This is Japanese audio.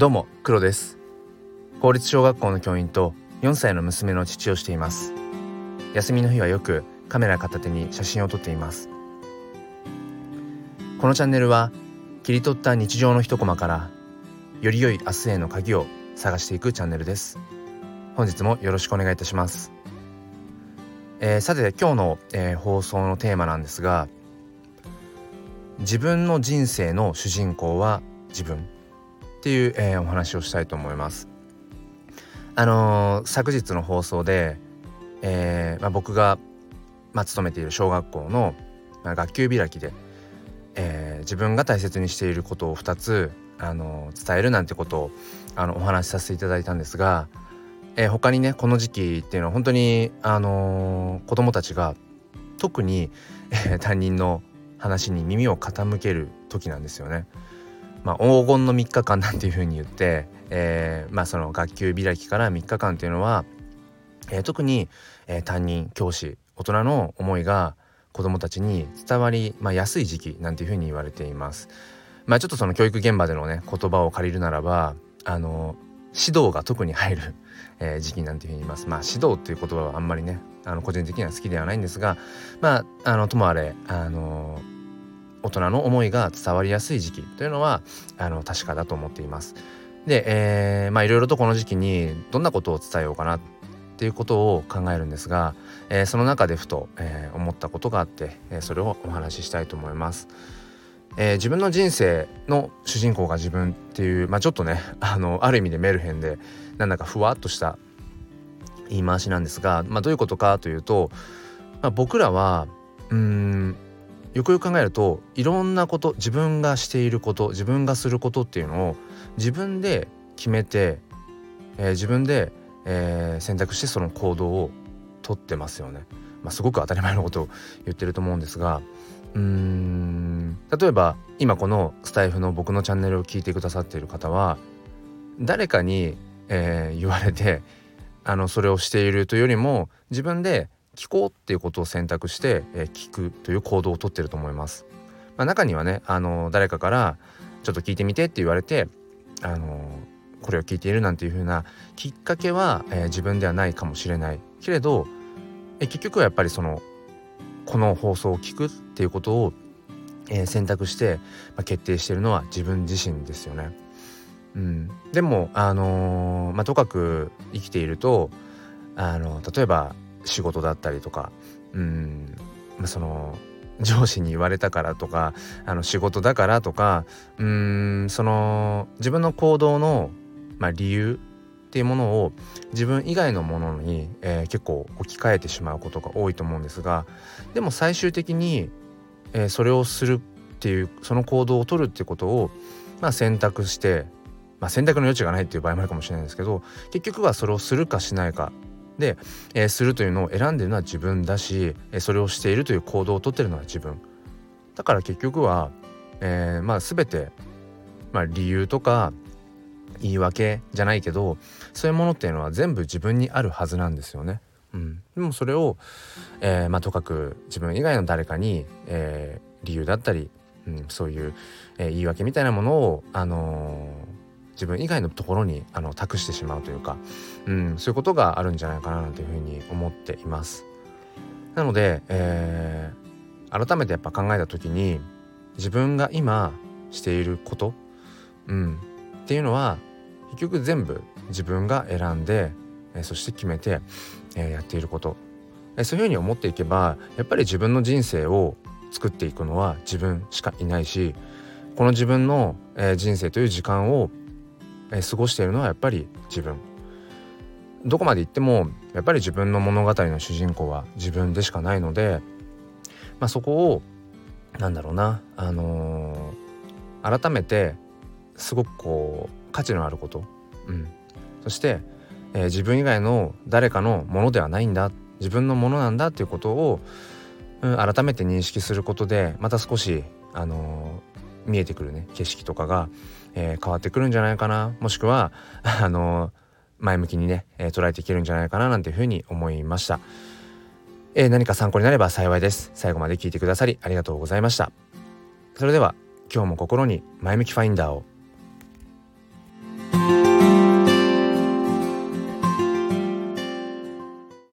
どうも黒です。公立小学校の教員と4歳の娘の父をしています。休みの日はよくカメラ片手に写真を撮っています。このチャンネルは切り取った日常の一コマからより良い明日への鍵を探していくチャンネルです。本日もよろしくお願いいたします、えー、さて今日の、えー、放送のテーマなんですが自分の人生の主人公は自分。っていう、えー、お話をしたいと思います。あのー、昨日の放送で、えーまあ、僕が、まあ、勤めている小学校の、まあ、学級開きで、えー、自分が大切にしていることを2つ、あのー、伝えるなんてことをあのお話しさせていただいたんですが、えー、他にねこの時期っていうのは本当に、あのー、子どもたちが特に、えー、担任の話に耳を傾ける時なんですよね。まあ、黄金の3日間なんていうふうに言って、えー、まあ、その学級開きから3日間っていうのは、えー、特に、えー、担任教師大人の思いが子どもたちに伝わり、まあ、やすい時期なんていうふうに言われています。まあ、ちょっとその教育現場でのね言葉を借りるならばあの指導が特に入る、えー、時期なんていうふうに言います。まあ指導っていう言葉はあんまりねあの個人的には好きではないんですがまああのともあれあの大人の思いが伝わりやすい時期というのはあの確かだと思っています。で、えー、まあいろいろとこの時期にどんなことを伝えようかなっていうことを考えるんですが、えー、その中でふと、えー、思ったことがあって、えー、それをお話ししたいと思います。えー、自分の人生の主人公が自分っていう、まあ、ちょっとねあのある意味でメルヘンでなんだかふわっとした言い回しなんですが、まあ、どういうことかというと、まあ、僕らはうんよくよく考えるといろんなこと自分がしていること自分がすることっていうのを自分で決めて、えー、自分で、えー、選択してその行動をとってますよね。まあ、すごく当たり前のことを言ってると思うんですがうーん例えば今このスタイフの僕のチャンネルを聞いてくださっている方は誰かに、えー、言われてあのそれをしているというよりも自分で聞こうっていうことを選択して、えー、聞くという行動をとってると思います。まあ、中にはねあの誰かからちょっと聞いてみてって言われてあのこれを聞いているなんていう風なきっかけは、えー、自分ではないかもしれないけれど、えー、結局はやっぱりそのこの放送を聞くっていうことを、えー、選択して、まあ、決定しているのは自分自身ですよね。うん、でもあのまあ、とかく生きているとあの例えば仕事だったりとかうんその上司に言われたからとかあの仕事だからとかうんその自分の行動の、まあ、理由っていうものを自分以外のものに、えー、結構置き換えてしまうことが多いと思うんですがでも最終的に、えー、それをするっていうその行動を取るってことを、まあ、選択して、まあ、選択の余地がないっていう場合もあるかもしれないですけど結局はそれをするかしないかで、えー、するというのを選んでるのは自分だし、えー、それをしているという行動をとってるのは自分だから結局は、えー、まあ全て、まあ、理由とか言い訳じゃないけどそういうものっていうのは全部自分にあるはずなんですよね。うん、でもそれを、えーまあ、とかく自分以外の誰かに、えー、理由だったり、うん、そういう、えー、言い訳みたいなものを、あのー自分以外のところにあの託してしまうというか、うん、そういうことがあるんじゃないかななんていうふうに思っています。なので、えー、改めてやっぱ考えた時に自分が今していること、うん、っていうのは結局全部自分が選んで、えー、そして決めて、えー、やっていること、えー、そういうふうに思っていけばやっぱり自分の人生を作っていくのは自分しかいないしこの自分の、えー、人生という時間をえ過ごしているのはやっぱり自分。どこまで行ってもやっぱり自分の物語の主人公は自分でしかないので、まあ、そこをなんだろうな、あのー、改めてすごくこう価値のあること、うん、そして、えー、自分以外の誰かのものではないんだ。自分のものなんだっていうことを、うん、改めて認識することでまた少し、あの、見えてくるね景色とかがえー、変わってくるんじゃないかな。もしくはあの前向きにね、えー、捉えていけるんじゃないかななんていうふうに思いました、えー、何か参考になれば幸いです。最後まで聞いてくださりありがとうございました。それでは今日も心に前向きファインダーを